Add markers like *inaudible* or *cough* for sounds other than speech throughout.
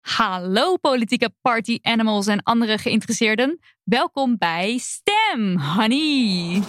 Hallo politieke party animals en andere geïnteresseerden. Welkom bij Stem, honey.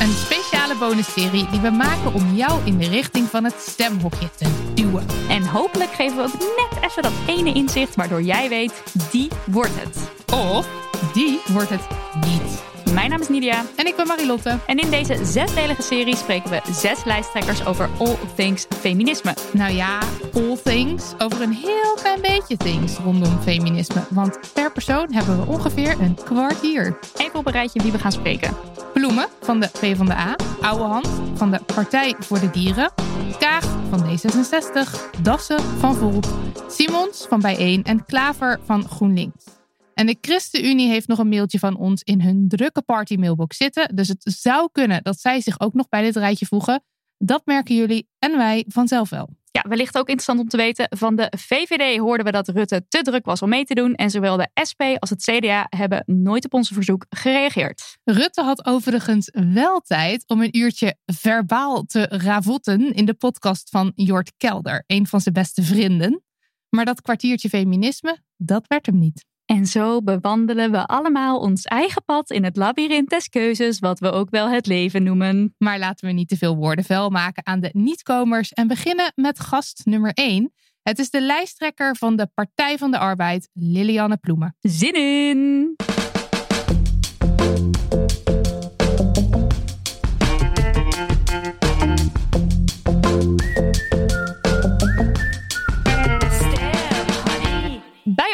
Een speciale bonusserie die we maken om jou in de richting van het stemhokje te duwen. En hopelijk geven we ook net even dat ene inzicht waardoor jij weet, die wordt het. Of die wordt het niet. Mijn naam is Nidia En ik ben Marilotte. en in deze zesdelige serie spreken we zes lijsttrekkers over all things feminisme. Nou ja, all things over een heel klein beetje things rondom feminisme. Want per persoon hebben we ongeveer een kwartier. Even op een rijtje wie we gaan spreken. Bloemen van de PvdA, Oude Hand van de Partij voor de Dieren, Kaag van D66, Dassen van Volt, Simons van Bijeen en Klaver van GroenLinks. En de ChristenUnie heeft nog een mailtje van ons in hun drukke party mailbox zitten. Dus het zou kunnen dat zij zich ook nog bij dit rijtje voegen. Dat merken jullie en wij vanzelf wel. Ja, wellicht ook interessant om te weten. Van de VVD hoorden we dat Rutte te druk was om mee te doen. En zowel de SP als het CDA hebben nooit op onze verzoek gereageerd. Rutte had overigens wel tijd om een uurtje verbaal te ravotten in de podcast van Jort Kelder, een van zijn beste vrienden. Maar dat kwartiertje feminisme, dat werd hem niet. En zo bewandelen we allemaal ons eigen pad in het labyrint des keuzes, wat we ook wel het leven noemen. Maar laten we niet te veel woorden vuil maken aan de niet-komers en beginnen met gast nummer 1. Het is de lijsttrekker van de Partij van de Arbeid, Lilianne Ploemen. Zin in!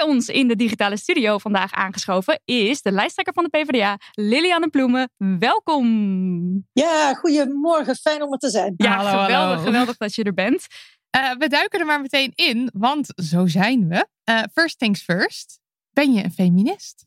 Ons in de digitale studio vandaag aangeschoven is de lijsttrekker van de PvdA, Lilianne Ploemen. Welkom! Ja, goedemorgen. Fijn om er te zijn. Ja, Hallo, geweldig, hallo. geweldig dat je er bent. Eh, we duiken er maar meteen in, want zo zijn we. Eh, first things first. Ben je een feminist?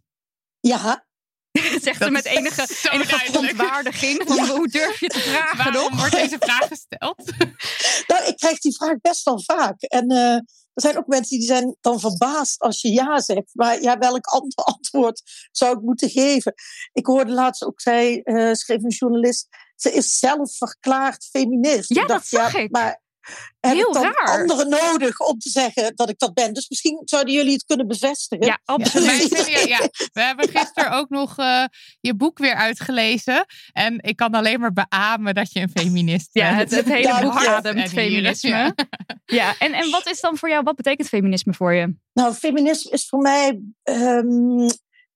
Ja, *laughs* Zegt ze met enige, *laughs* enige verontwaardiging. Van, hoe durf je te vragen Waarom nog? wordt deze vraag gesteld? *laughs* nou, ik krijg die vraag best wel vaak. En eh, er zijn ook mensen die zijn dan verbaasd als je ja zegt. Maar ja, welk ander *laughs* antwoord zou ik moeten geven? Ik hoorde laatst ook, zij eh, schreef een journalist, ze is zelf verklaard feminist. Ja, Ik dat zag ik. Maar heb Heel ik dan raar. anderen nodig om te zeggen dat ik dat ben? Dus misschien zouden jullie het kunnen bevestigen. Ja, absoluut. Ja, *laughs* ja, we hebben gisteren ook nog eh, je boek weer uitgelezen. En ik kan alleen maar beamen dat je een feminist Ja, bent. het, het hele Ja, boek ja. ademt feminisme. ja. Ja, en, en wat is dan voor jou, wat betekent feminisme voor je? Nou, feminisme is voor mij. ehm,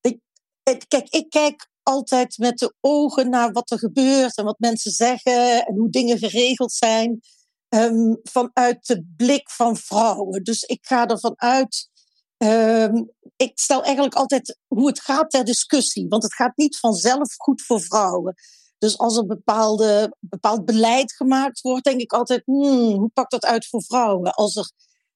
ik, het- kijk, ik kijk altijd met de ogen naar wat er gebeurt en wat mensen zeggen en hoe dingen geregeld zijn. Ehm, vanuit de blik van vrouwen. Dus ik ga ervan uit. ehm, ik stel eigenlijk altijd hoe het gaat ter discussie. Want het gaat niet vanzelf goed voor vrouwen. Dus als er bepaalde, bepaald beleid gemaakt wordt, denk ik altijd: hmm, hoe pakt dat uit voor vrouwen? Als er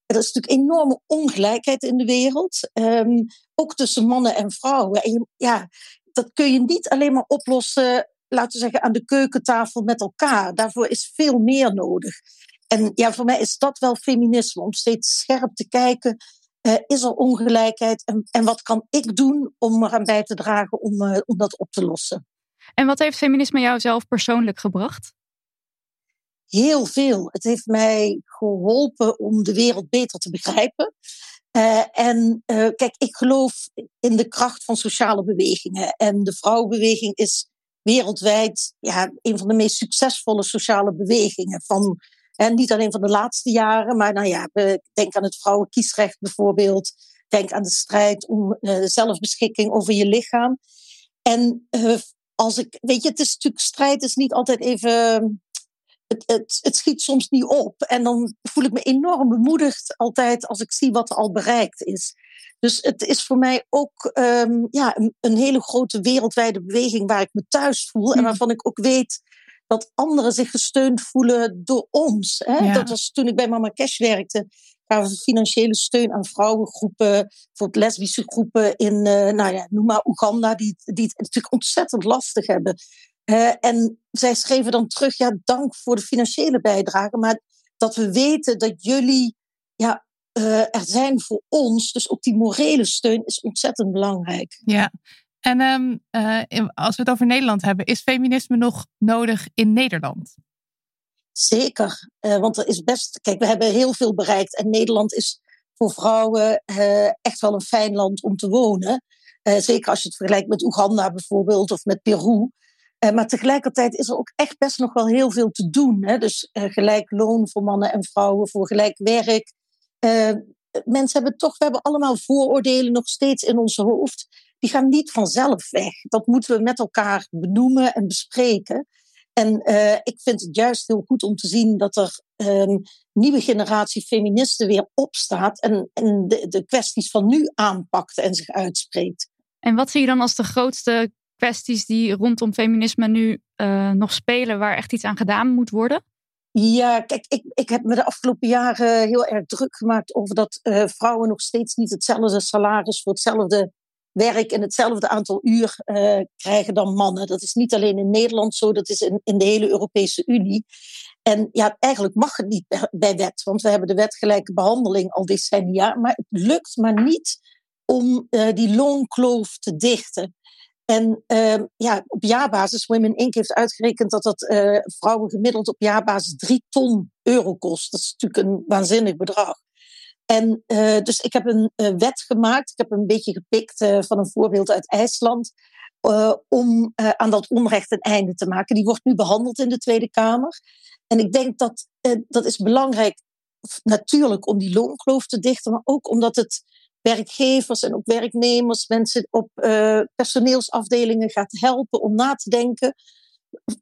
er is natuurlijk enorme ongelijkheid in de wereld, ehm, ook tussen mannen en vrouwen. En ja, dat kun je niet alleen maar oplossen, laten we zeggen, aan de keukentafel met elkaar. Daarvoor is veel meer nodig. En ja, voor mij is dat wel feminisme, om steeds scherp te kijken. eh, is er ongelijkheid en, en wat kan ik doen om eraan bij te dragen om, eh, om dat op te lossen? En wat heeft feminisme jou zelf persoonlijk gebracht? heel veel. Het heeft mij geholpen om de wereld beter te begrijpen. Eh, en kijk, ik geloof in de kracht van sociale bewegingen. En de vrouwenbeweging is wereldwijd ja, een van de meest succesvolle sociale bewegingen. Van En niet alleen van de laatste jaren, maar nou ja, denk aan het vrouwenkiesrecht bijvoorbeeld. Denk aan de strijd om uh, zelfbeschikking over je lichaam. En uh, als ik, weet je, het is natuurlijk strijd is niet altijd even. Het, het, het, schiet soms niet op. En dan voel ik me enorm bemoedigd altijd als ik zie wat er al bereikt is. Dus het is voor mij ook um, ja, een, een, hele grote wereldwijde beweging waar ik me thuis voel. En hmm. waarvan ik ook weet dat anderen zich gesteund voelen door ons. Hè? Dat was toen ik bij Mama Cash werkte. Gaven we financiële steun aan vrouwengroepen, bijvoorbeeld lesbische groepen in, uh, nou ja, noem maar Oeganda, die, die het natuurlijk ontzettend lastig hebben. Uh, en zij schreven dan terug, ja, dank voor de financiële bijdrage, maar dat we weten dat jullie ja, uh, er zijn voor ons. Dus ook die morele steun is ontzettend belangrijk. Ja, en um, uh, als we het over Nederland hebben, is feminisme nog nodig in Nederland? Zeker, uh, want er is best. Kijk, we hebben heel veel bereikt en Nederland is voor vrouwen uh, echt wel een fijn land om te wonen. zeker als je het vergelijkt met Oeganda bijvoorbeeld of met Peru. maar tegelijkertijd is er ook echt best nog wel heel veel te doen. Hè? Dus gelijk loon voor mannen en vrouwen, voor gelijk werk. Mensen hebben toch, we hebben allemaal vooroordelen nog steeds in ons hoofd die gaan niet vanzelf weg. Dat moeten we met elkaar benoemen en bespreken. En uh, ik vind het juist heel goed om te zien dat er um, nieuwe generatie feministen weer opstaat en, en de, de kwesties van nu aanpakt en zich uitspreekt. En wat zie je dan als de grootste kwesties die rondom feminisme nu uh, nog spelen, waar echt iets aan gedaan moet worden? Ja, kijk, ik, ik heb me de afgelopen jaren heel erg druk gemaakt over dat uh, vrouwen nog steeds niet hetzelfde salaris voor hetzelfde werk en hetzelfde aantal uur uh, krijgen dan mannen. Dat is niet alleen in Nederland zo, dat is in, in de hele Europese Unie. En ja, eigenlijk mag het niet bij wet, want we hebben de wetgelijke behandeling al decennia. Maar het lukt maar niet om uh, die loonkloof te dichten. En uh, ja, op jaarbasis, Women Inc. heeft uitgerekend dat dat uh, vrouwen gemiddeld op jaarbasis 3 ton euro kost. Dat is natuurlijk een waanzinnig bedrag. En uh, dus ik heb een uh, wet gemaakt. Ik heb een beetje gepikt van een voorbeeld uit IJsland. om aan dat onrecht een einde te maken. Die wordt nu behandeld in de Tweede Kamer. En ik denk dat dat is belangrijk, natuurlijk om die loonkloof te dichten, maar ook omdat het werkgevers en ook werknemers, mensen op personeelsafdelingen gaat helpen om na te denken.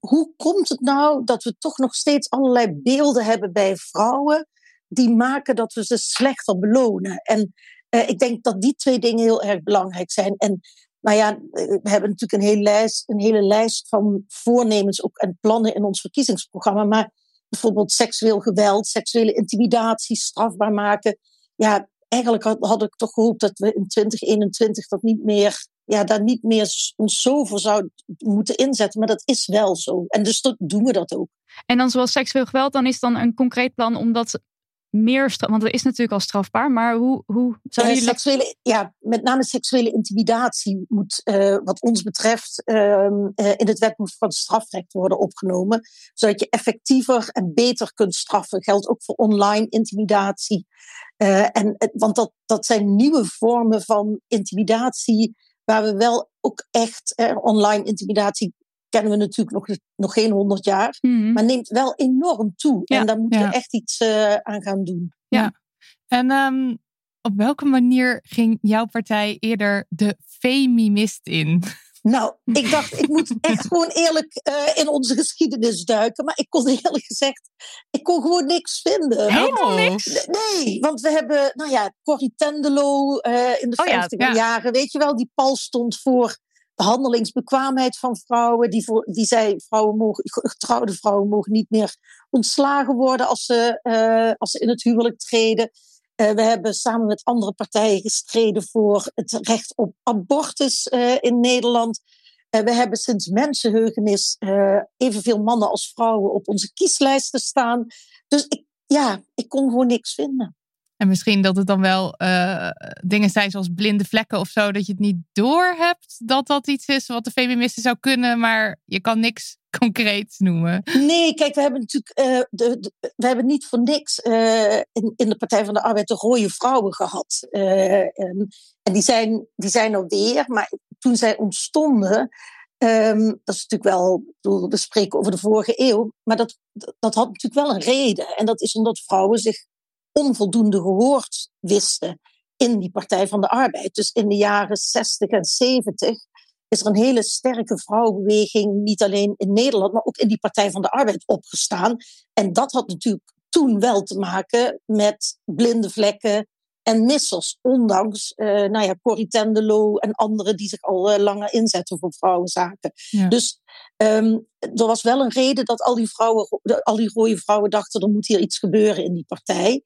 Hoe komt het nou dat we toch nog steeds allerlei beelden hebben bij vrouwen? die maken dat we ze slechter belonen. En uh, ik denk dat die twee dingen heel erg belangrijk zijn. En nou ja, we hebben natuurlijk een hele lijst, een hele lijst van voornemens ook en plannen in ons verkiezingsprogramma. Maar bijvoorbeeld seksueel geweld, seksuele intimidatie strafbaar maken. Ja, eigenlijk had, ik toch gehoopt dat we in 2021 dat niet meer, ja, daar niet meer ons zo voor zouden moeten inzetten. Maar dat is wel zo. En dus doen we dat ook. En dan zoals seksueel geweld, dan is dan een concreet plan om dat meer straf, want dat is natuurlijk al strafbaar, maar hoe, hoe zou je... Uh, seksuele, ja, met name seksuele intimidatie moet, uh, wat ons betreft, uh, in het wetboek van strafrecht worden opgenomen, zodat je effectiever en beter kunt straffen. Geldt ook voor online intimidatie. en, want dat, dat zijn nieuwe vormen van intimidatie, waar we wel ook echt online intimidatie kennen we natuurlijk nog, nog geen honderd jaar. Mhm. Maar neemt wel enorm toe. en daar moeten we echt iets uh, aan gaan doen. Ja. En um, op welke manier ging jouw partij eerder de femimist in? Nou, *laughs* ik dacht, ik moet echt gewoon eerlijk uh, in onze geschiedenis duiken. Maar ik kon eerlijk gezegd, ik kon gewoon niks vinden. Helemaal niks? Nee, want we hebben, nou ja, Corrie Tendelo uh, in de oh, 50 ja, jaren, weet je wel, die pal stond voor behandelingsbekwaamheid van vrouwen. Die, voor, die zei, vrouwen mogen, getrouwde vrouwen mogen niet meer ontslagen worden als ze, uh, als ze in het huwelijk treden. Uh, we hebben samen met andere partijen gestreden voor het recht op abortus uh, in Nederland. we hebben sinds mensenheugenis evenveel mannen als vrouwen op onze kieslijsten staan. Dus ik, ja, ik kon gewoon niks vinden. En misschien dat het dan wel uh, dingen zijn zoals blinde vlekken of zo, dat je het niet door hebt dat dat iets is wat de feministen zou kunnen, maar je kan niks *laughs* concreet noemen. Nee, kijk, we hebben natuurlijk uh, de, we hebben niet voor niks uh, in, in de Partij van de Arbeid de rode vrouwen gehad. en, die, zijn, die zijn er maar toen zij ontstonden, Ehm, dat is natuurlijk wel, we spreken over de vorige eeuw, maar dat, dat had natuurlijk wel een reden. En dat is omdat vrouwen zich onvoldoende gehoord wisten in die Partij van de Arbeid. Dus in de jaren 60 en 70 is er een hele sterke vrouwenbeweging, niet alleen in Nederland, maar ook in die Partij van de Arbeid opgestaan. En dat had natuurlijk toen wel te maken met blinde vlekken en missers. Ondanks uh, nou ja, Corrie Tenderlo en anderen die zich al uh, langer inzetten voor vrouwenzaken. Dus um, er was wel een reden dat al die, vrouwen, al die rode vrouwen dachten: er moet hier iets gebeuren in die partij.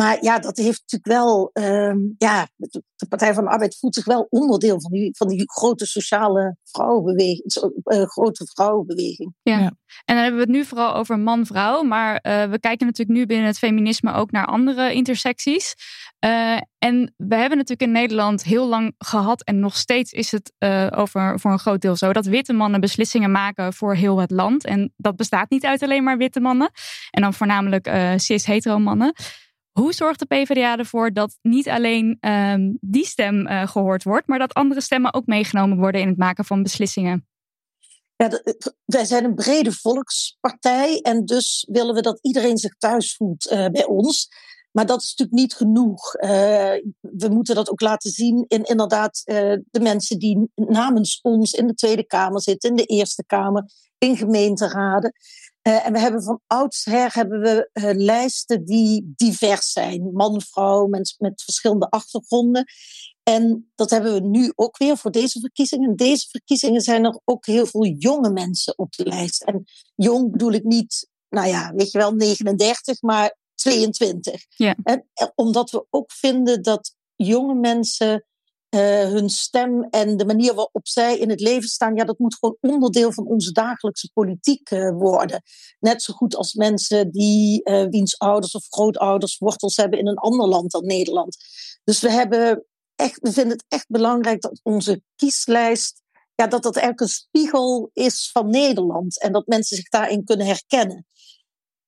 Maar ja, dat heeft natuurlijk wel. Um, ja, de Partij van de Arbeid voelt zich wel onderdeel van die, van die grote sociale vrouwenbeweging. Uh, grote vrouwenbeweging. Ja. ja. en dan hebben we het nu vooral over man-vrouw. Maar uh, we kijken natuurlijk nu binnen het feminisme ook naar andere intersecties. Uh, en we hebben natuurlijk in Nederland heel lang gehad. En nog steeds is het over voor een groot deel zo. Dat witte mannen beslissingen maken voor heel het land. En dat bestaat niet uit alleen maar witte mannen. En dan voornamelijk cis-hetero mannen. Hoe zorgt de PvdA ervoor dat niet alleen um, die stem uh, gehoord wordt, maar dat andere stemmen ook meegenomen worden in het maken van beslissingen? Ja, wij zijn een brede volkspartij en dus willen we dat iedereen zich thuis voelt uh, bij ons. Maar dat is natuurlijk niet genoeg. Uh, we moeten dat ook laten zien in inderdaad de mensen die namens ons in de Tweede Kamer zitten, in de Eerste Kamer, in gemeenteraden. Uh, en we hebben van oudsher hebben we uh, lijsten die divers zijn. Man, vrouw, mensen met verschillende achtergronden. En dat hebben we nu ook weer voor deze verkiezingen. Deze verkiezingen zijn er ook heel veel jonge mensen op de lijst. En jong bedoel ik niet, nou ja, weet je wel, 39, maar 22. Ja. En, omdat we ook vinden dat jonge mensen uh, hun stem en de manier waarop zij in het leven staan, ja, dat moet gewoon onderdeel van onze dagelijkse politiek uh, worden. Net zo goed als mensen die uh, wiens ouders of grootouders wortels hebben in een ander land dan Nederland. Dus we, hebben echt, we vinden het echt belangrijk dat onze kieslijst, ja, dat dat eigenlijk een spiegel is van Nederland en dat mensen zich daarin kunnen herkennen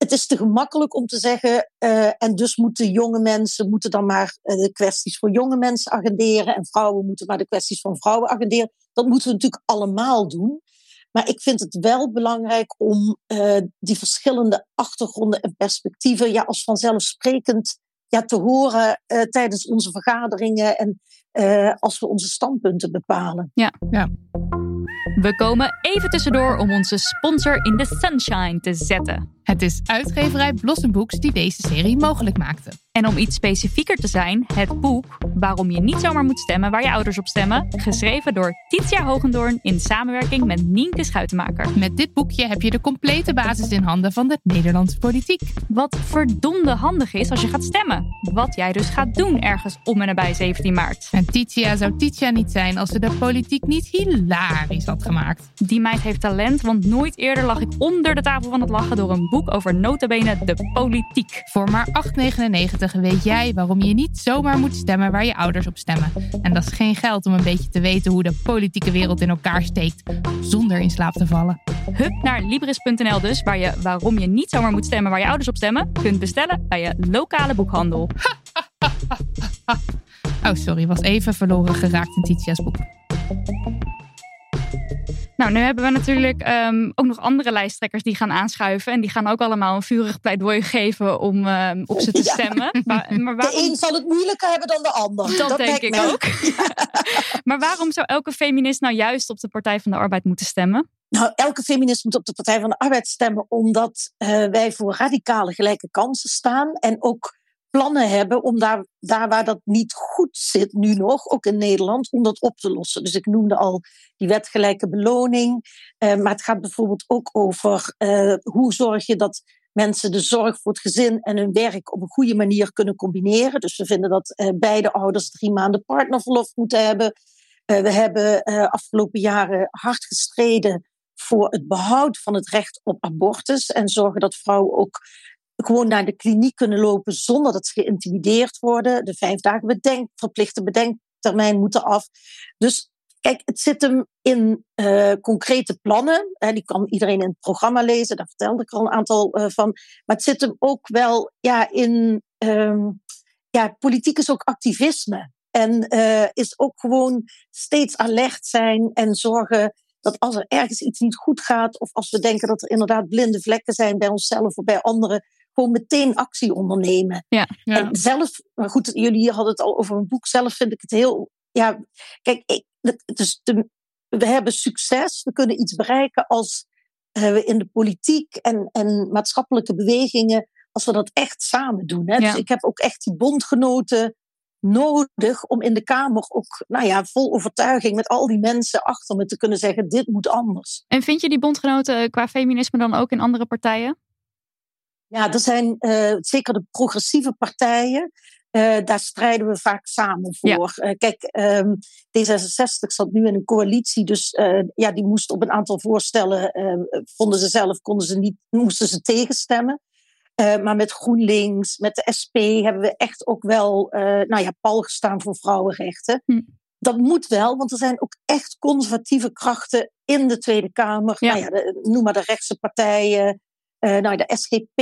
het is te gemakkelijk om te zeggen, uh, en dus moeten jonge mensen moeten dan maar uh, de kwesties voor jonge mensen agenderen en vrouwen moeten maar de kwesties van vrouwen agenderen. Dat moeten we natuurlijk allemaal doen. Maar ik vind het wel belangrijk om uh, die verschillende achtergronden en perspectieven ja, als vanzelfsprekend ja, te horen tijdens onze vergaderingen en als we onze standpunten bepalen. Ja, ja. We komen even tussendoor om onze sponsor in the sunshine te zetten. Het is uitgeverij Blossom Books die deze serie mogelijk maakte. En om iets specifieker te zijn, het boek Waarom je niet zomaar moet stemmen waar je ouders op stemmen, geschreven door Titia Hogendoorn in samenwerking met Nienke Schuitenmaker. Met dit boekje heb je de complete basis in handen van de Nederlandse politiek. Wat verdomde handig is als je gaat stemmen. Wat jij dus gaat doen ergens om en nabij 17 maart. En Titia zou Titia niet zijn als ze de politiek niet hilarisch had gemaakt. Die meid heeft talent, want nooit eerder lag ik onder de tafel van het lachen door een boek over notabene de politiek. Voor maar 8,99 weet jij waarom je niet zomaar moet stemmen waar je ouders op stemmen. En dat is geen geld om een beetje te weten hoe de politieke wereld in elkaar steekt, zonder in slaap te vallen. Hup naar Libris.nl dus, waar je waarom je niet zomaar moet stemmen waar je ouders op stemmen, kunt bestellen bij je lokale boekhandel. *laughs* oh, sorry, was even verloren geraakt in Titia's boek. Nou, nu hebben we natuurlijk um, ook nog andere lijsttrekkers die gaan aanschuiven. En die gaan ook allemaal een vurig pleidooi geven om um, op ze te stemmen. Ja. Maar, maar waarom... De een zal het moeilijker hebben dan de ander. Dat, dat denk ik ook. *laughs* maar waarom zou elke feminist nou juist op de Partij van de Arbeid moeten stemmen? Nou, elke feminist moet op de Partij van de Arbeid stemmen omdat uh, wij voor radicale gelijke kansen staan. En ook plannen hebben om daar, daar waar dat niet goed zit, nu nog, ook in Nederland, om dat op te lossen. Dus ik noemde al die wetgelijke beloning. Uh, maar het gaat bijvoorbeeld ook over uh, hoe zorg je dat mensen de zorg voor het gezin en hun werk op een goede manier kunnen combineren. Dus we vinden dat uh, beide ouders drie maanden partnerverlof moeten hebben. we hebben afgelopen jaren hard gestreden voor het behoud van het recht op abortus en zorgen dat vrouwen ook gewoon naar de kliniek kunnen lopen zonder dat ze geïntimideerd worden. De vijf dagen bedenk, verplichte bedenktermijn moeten af. Dus kijk, het zit hem in uh, concrete plannen. Die kan iedereen in het programma lezen, daar vertelde ik al een aantal uh, van. Maar het zit hem ook wel ja, in. Um, ja, politiek is ook activisme. En uh, is ook gewoon steeds alert zijn en zorgen dat als er ergens iets niet goed gaat, of als we denken dat er inderdaad blinde vlekken zijn bij onszelf of bij anderen, gewoon meteen actie ondernemen. Ja. Ja. En zelf, maar goed, jullie hadden het al over een boek. Zelf vind ik het heel. Ja, kijk, ik, het, is we hebben succes. We kunnen iets bereiken als eh, we in de politiek en, en maatschappelijke bewegingen, als we dat echt samen doen. Hè? Ja. Dus ik heb ook echt die bondgenoten nodig om in de Kamer ook, nou ja, vol overtuiging met al die mensen achter me te kunnen zeggen: dit moet anders. En vind je die bondgenoten eh, qua feminisme dan ook in andere partijen? Ja, er zijn eh, zeker de progressieve partijen. eh, daar strijden we vaak samen voor. Eh, kijk, ehm, D66 zat nu in een coalitie, dus ja, die moest op een aantal voorstellen, vonden ze zelf, konden ze niet, moesten ze tegenstemmen. Maar met GroenLinks, met de SP hebben we echt ook wel, nou ja, pal gestaan voor vrouwenrechten. Hm. Dat moet wel, want er zijn ook echt conservatieve krachten in de Tweede Kamer. Ja. Nou ja, de- noem maar de rechtse partijen, eh, nou, de SGP,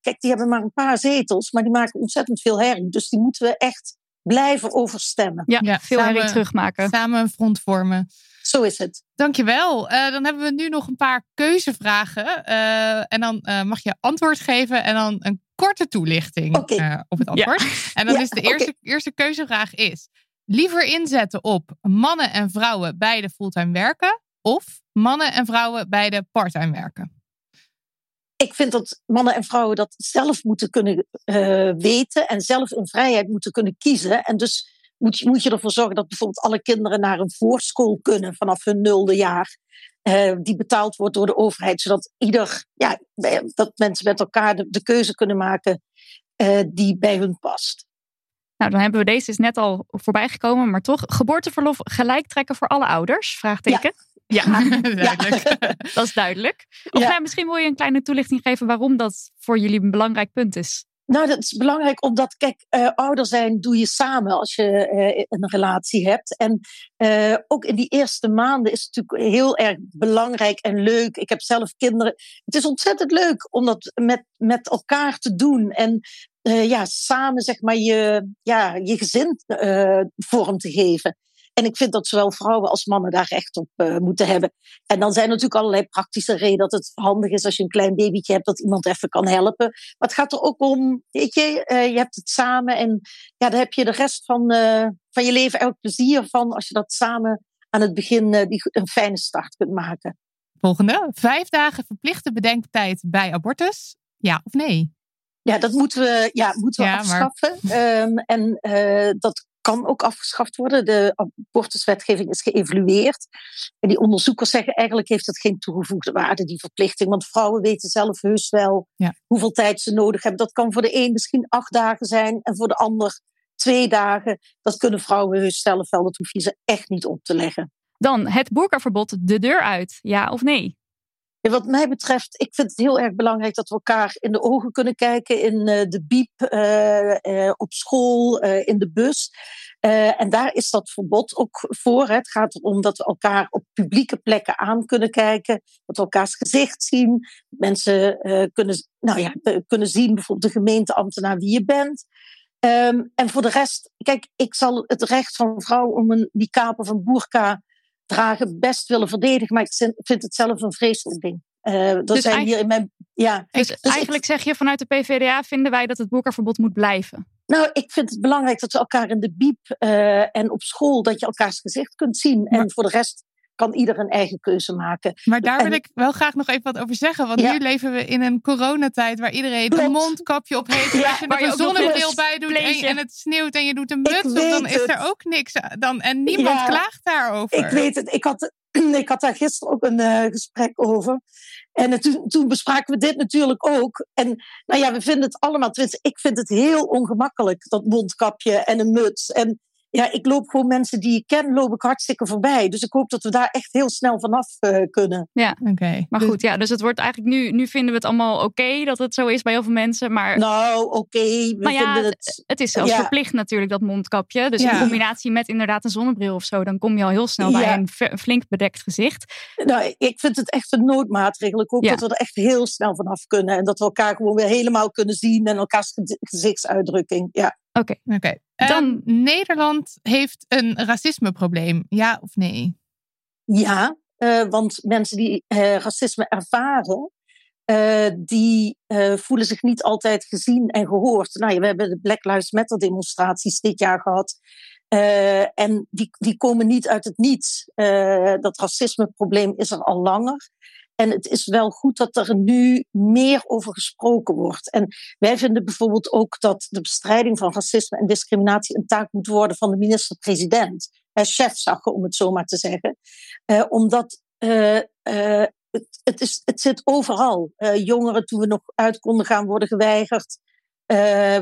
kijk, die hebben maar een paar zetels, maar die maken ontzettend veel herrie. Dus die moeten we echt blijven overstemmen. Ja, Ja, veel herrie terugmaken. Samen een front vormen. Zo is het. Dankjewel. Eh dan hebben we nu nog een paar keuzevragen. Eh, en dan eh, mag je antwoord geven en dan een korte toelichting eh, op het antwoord. En dan Ja, is de eerste, eerste keuzevraag is... Liever inzetten op mannen en vrouwen beide fulltime werken... of mannen en vrouwen beide parttime werken? Ik vind dat mannen en vrouwen dat zelf moeten kunnen eh, weten en zelf in vrijheid moeten kunnen kiezen. En dus moet je, moet je ervoor zorgen dat bijvoorbeeld alle kinderen naar een voorschool kunnen vanaf hun nulde jaar. eh, die betaald wordt door de overheid, zodat ieder, ja, bij- dat mensen met elkaar de, de keuze kunnen maken eh, die bij hun past. Nou, dan hebben we deze is net al voorbij gekomen, maar toch. Geboorteverlof gelijk trekken voor alle ouders? Vraagteken. Ja, *laughs* Duidelijk. *laughs* dat is duidelijk. Of Ja. nou, misschien wil je een kleine toelichting geven waarom dat voor jullie een belangrijk punt is. Nou, dat is belangrijk omdat, kijk, eh, ouder zijn doe je samen als je eh, een relatie hebt. En eh, ook in die eerste maanden is het natuurlijk heel erg belangrijk en leuk. Ik heb zelf kinderen. Het is ontzettend leuk om dat met, met elkaar te doen. En eh, ja, samen zeg maar je, ja, je gezin eh, vorm te geven. En ik vind dat zowel vrouwen als mannen daar recht op eh, moeten hebben. En dan zijn er natuurlijk allerlei praktische redenen dat het handig is als je een klein babytje hebt, dat iemand even kan helpen. Maar het gaat er ook om, weet je, eh, je hebt het samen en ja, daar heb je de rest van, eh, van je leven elk plezier van als je dat samen aan het begin die, een fijne start kunt maken. Volgende. Vijf dagen verplichte bedenktijd bij abortus. Ja of nee? Ja, dat moeten we, ja, moeten we Ja, maar- afschaffen. Ehm, en eh, dat kan ook afgeschaft worden. De abortuswetgeving is geëvalueerd. En die onderzoekers zeggen eigenlijk heeft het geen toegevoegde waarde, die verplichting. Want vrouwen weten zelf heus wel Ja. hoeveel tijd ze nodig hebben. Dat kan voor de een misschien acht dagen zijn en voor de ander twee dagen. Dat kunnen vrouwen heus zelf wel. Dat hoef je ze echt niet op te leggen. Dan het boerkaverbod de deur uit. Ja of nee? Wat mij betreft, ik vind het heel erg belangrijk dat we elkaar in de ogen kunnen kijken. In eh, de biep, eh, eh, op school, in de bus. En daar is dat verbod ook voor. Hè. Het gaat erom dat we elkaar op publieke plekken aan kunnen kijken. Dat we elkaars gezicht zien. Mensen kunnen, nou ja, kunnen zien, bijvoorbeeld de gemeenteambtenaar, wie je bent. Ehm, en voor de rest, kijk, ik zal het recht van vrouwen om een niqab of een burka dragen best willen verdedigen. Maar ik vind het zelf een vreselijk ding. Eh er Dus zijn eigenlijk- hier in mijn. Ja, Dus, ik- eigenlijk zeg je vanuit de PVDA vinden wij dat het boerkaverbod moet blijven. Nou, ik vind het belangrijk dat we elkaar in de biep eh, en op school, dat je elkaars gezicht kunt zien. En voor de rest kan ieder een eigen keuze maken. Maar daar wil En- ik wel graag nog even wat over zeggen. Want Ja. nu leven we in een coronatijd waar iedereen een mondkapje op heeft. Ja, als je waar je een zonnebril bij doet en, het sneeuwt en je doet een muts op, dan is er ook niks. Dan, en niemand Ja. klaagt daarover. Ik weet het, ik had, *clears throat* ik had daar gisteren ook een eh, gesprek over. En toen, toen bespraken we dit natuurlijk ook. En nou ja, we vinden het allemaal, tenminste, ik vind het heel ongemakkelijk, dat mondkapje en een muts. En ja, ik loop gewoon mensen die ik ken, loop ik hartstikke voorbij. Dus ik hoop dat we daar echt heel snel vanaf eh, kunnen. Oké. Maar Dus- goed, ja, dus het wordt eigenlijk nu, nu vinden we het allemaal oké dat het zo is bij heel veel mensen. Maar Nou, oké, we Maar ja, vinden het... het is zelfs ja. verplicht natuurlijk, dat mondkapje. Dus Ja. in combinatie met inderdaad een zonnebril of zo, dan kom je al heel snel bij Ja. een, een flink bedekt gezicht. Nou, ik vind het echt een noodmaatregel. Ik hoop Ja. dat we er echt heel snel vanaf kunnen. En dat we elkaar gewoon weer helemaal kunnen zien. En elkaars gezi- gezichtsuitdrukking. Ja. Oké, Oké. Dan- Ehm, Nederland heeft een racismeprobleem. Ja of nee? Ja, Eh, want mensen die eh, racisme ervaren, eh, die eh, voelen zich niet altijd gezien en gehoord. Nou, ja, we hebben de Black Lives Matter demonstraties dit jaar gehad. Eh, en die, die komen niet uit het niets. Eh, dat racismeprobleem is er al langer. En het is wel goed dat er nu meer over gesproken wordt. En wij vinden bijvoorbeeld ook dat de bestrijding van racisme en discriminatie een taak moet worden van de minister-president. Chefzagge, om het zo maar te zeggen. Uh, omdat uh, het, het, is, het zit overal. jongeren, toen we nog uit konden gaan, worden geweigerd.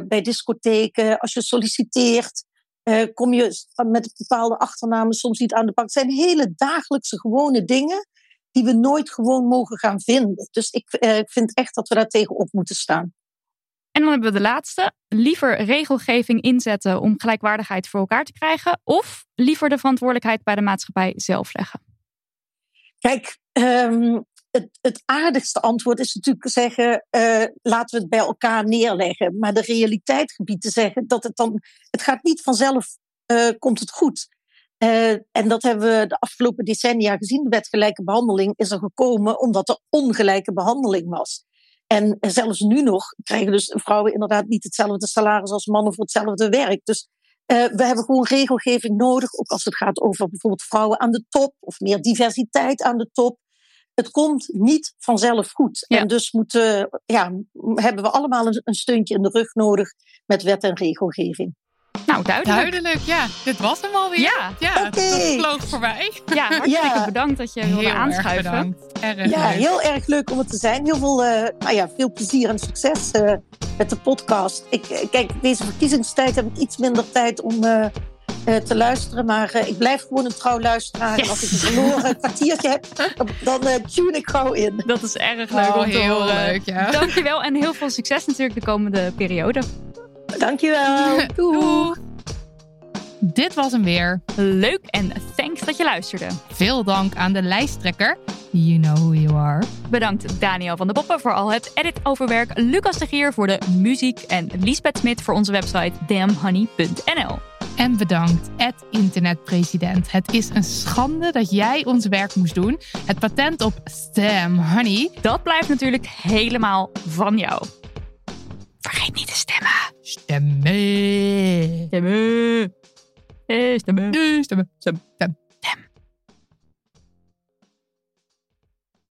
bij discotheken, als je solliciteert, kom je met bepaalde achternamen soms niet aan de bak. Het zijn hele dagelijkse gewone dingen die we nooit gewoon mogen gaan vinden. Dus ik uh, vind echt dat we daar tegenop moeten staan. En dan hebben we de laatste. Liever regelgeving inzetten om gelijkwaardigheid voor elkaar te krijgen, of liever de verantwoordelijkheid bij de maatschappij zelf leggen? Kijk, um, het, het, aardigste antwoord is natuurlijk zeggen: uh, laten we het bij elkaar neerleggen. Maar de realiteit gebied te zeggen dat het dan. Het gaat niet vanzelf, uh, komt het goed. Uh, en dat hebben we de afgelopen decennia gezien. De wet gelijke behandeling is er gekomen omdat er ongelijke behandeling was. En zelfs nu nog krijgen dus vrouwen inderdaad niet hetzelfde salaris als mannen voor hetzelfde werk. Dus uh, we hebben gewoon regelgeving nodig, ook als het gaat over bijvoorbeeld vrouwen aan de top of meer diversiteit aan de top. Het komt niet vanzelf goed. Ja. En dus moeten, ja, hebben we allemaal een, een steuntje in de rug nodig met wet en regelgeving. Nou, duidelijk. Duidelijk, ja. Dit was hem alweer. Ja, ja okay. dat vloog voorbij. Ja, hartstikke ja. bedankt dat je wilde heel aanschuiven. Erg bedankt. Erg ja, leuk. heel erg leuk om het te zijn. Heel veel, uh, nou ja, veel plezier en succes uh, met de podcast. Ik, kijk, deze verkiezingstijd heb ik iets minder tijd om uh, te luisteren. Maar ik blijf gewoon een trouw luisteraar. Yes. En als ik een verloren kwartiertje heb, dan tune ik gauw in. Dat is erg leuk oh, om te heel horen. leuk, ja. Dankjewel en heel veel succes natuurlijk de komende periode. Dankjewel. *laughs* Doeg. Dit was hem weer. Leuk en thanks dat je luisterde. Veel dank aan de lijsttrekker. You know who you are. Bedankt Daniel van de Poppen voor al het editoverwerk. Lucas de Gier voor de muziek. En Lisbeth Smit voor onze website damnhoney.nl. En bedankt, Ed internetpresident. Het is een schande dat jij ons werk moest doen. Het patent op Stem Honey. Dat blijft natuurlijk helemaal van jou. Vergeet niet te stemmen. Stemmen. Stemmen. Hey, stemmen. Nee, stemmen. Stem, stem.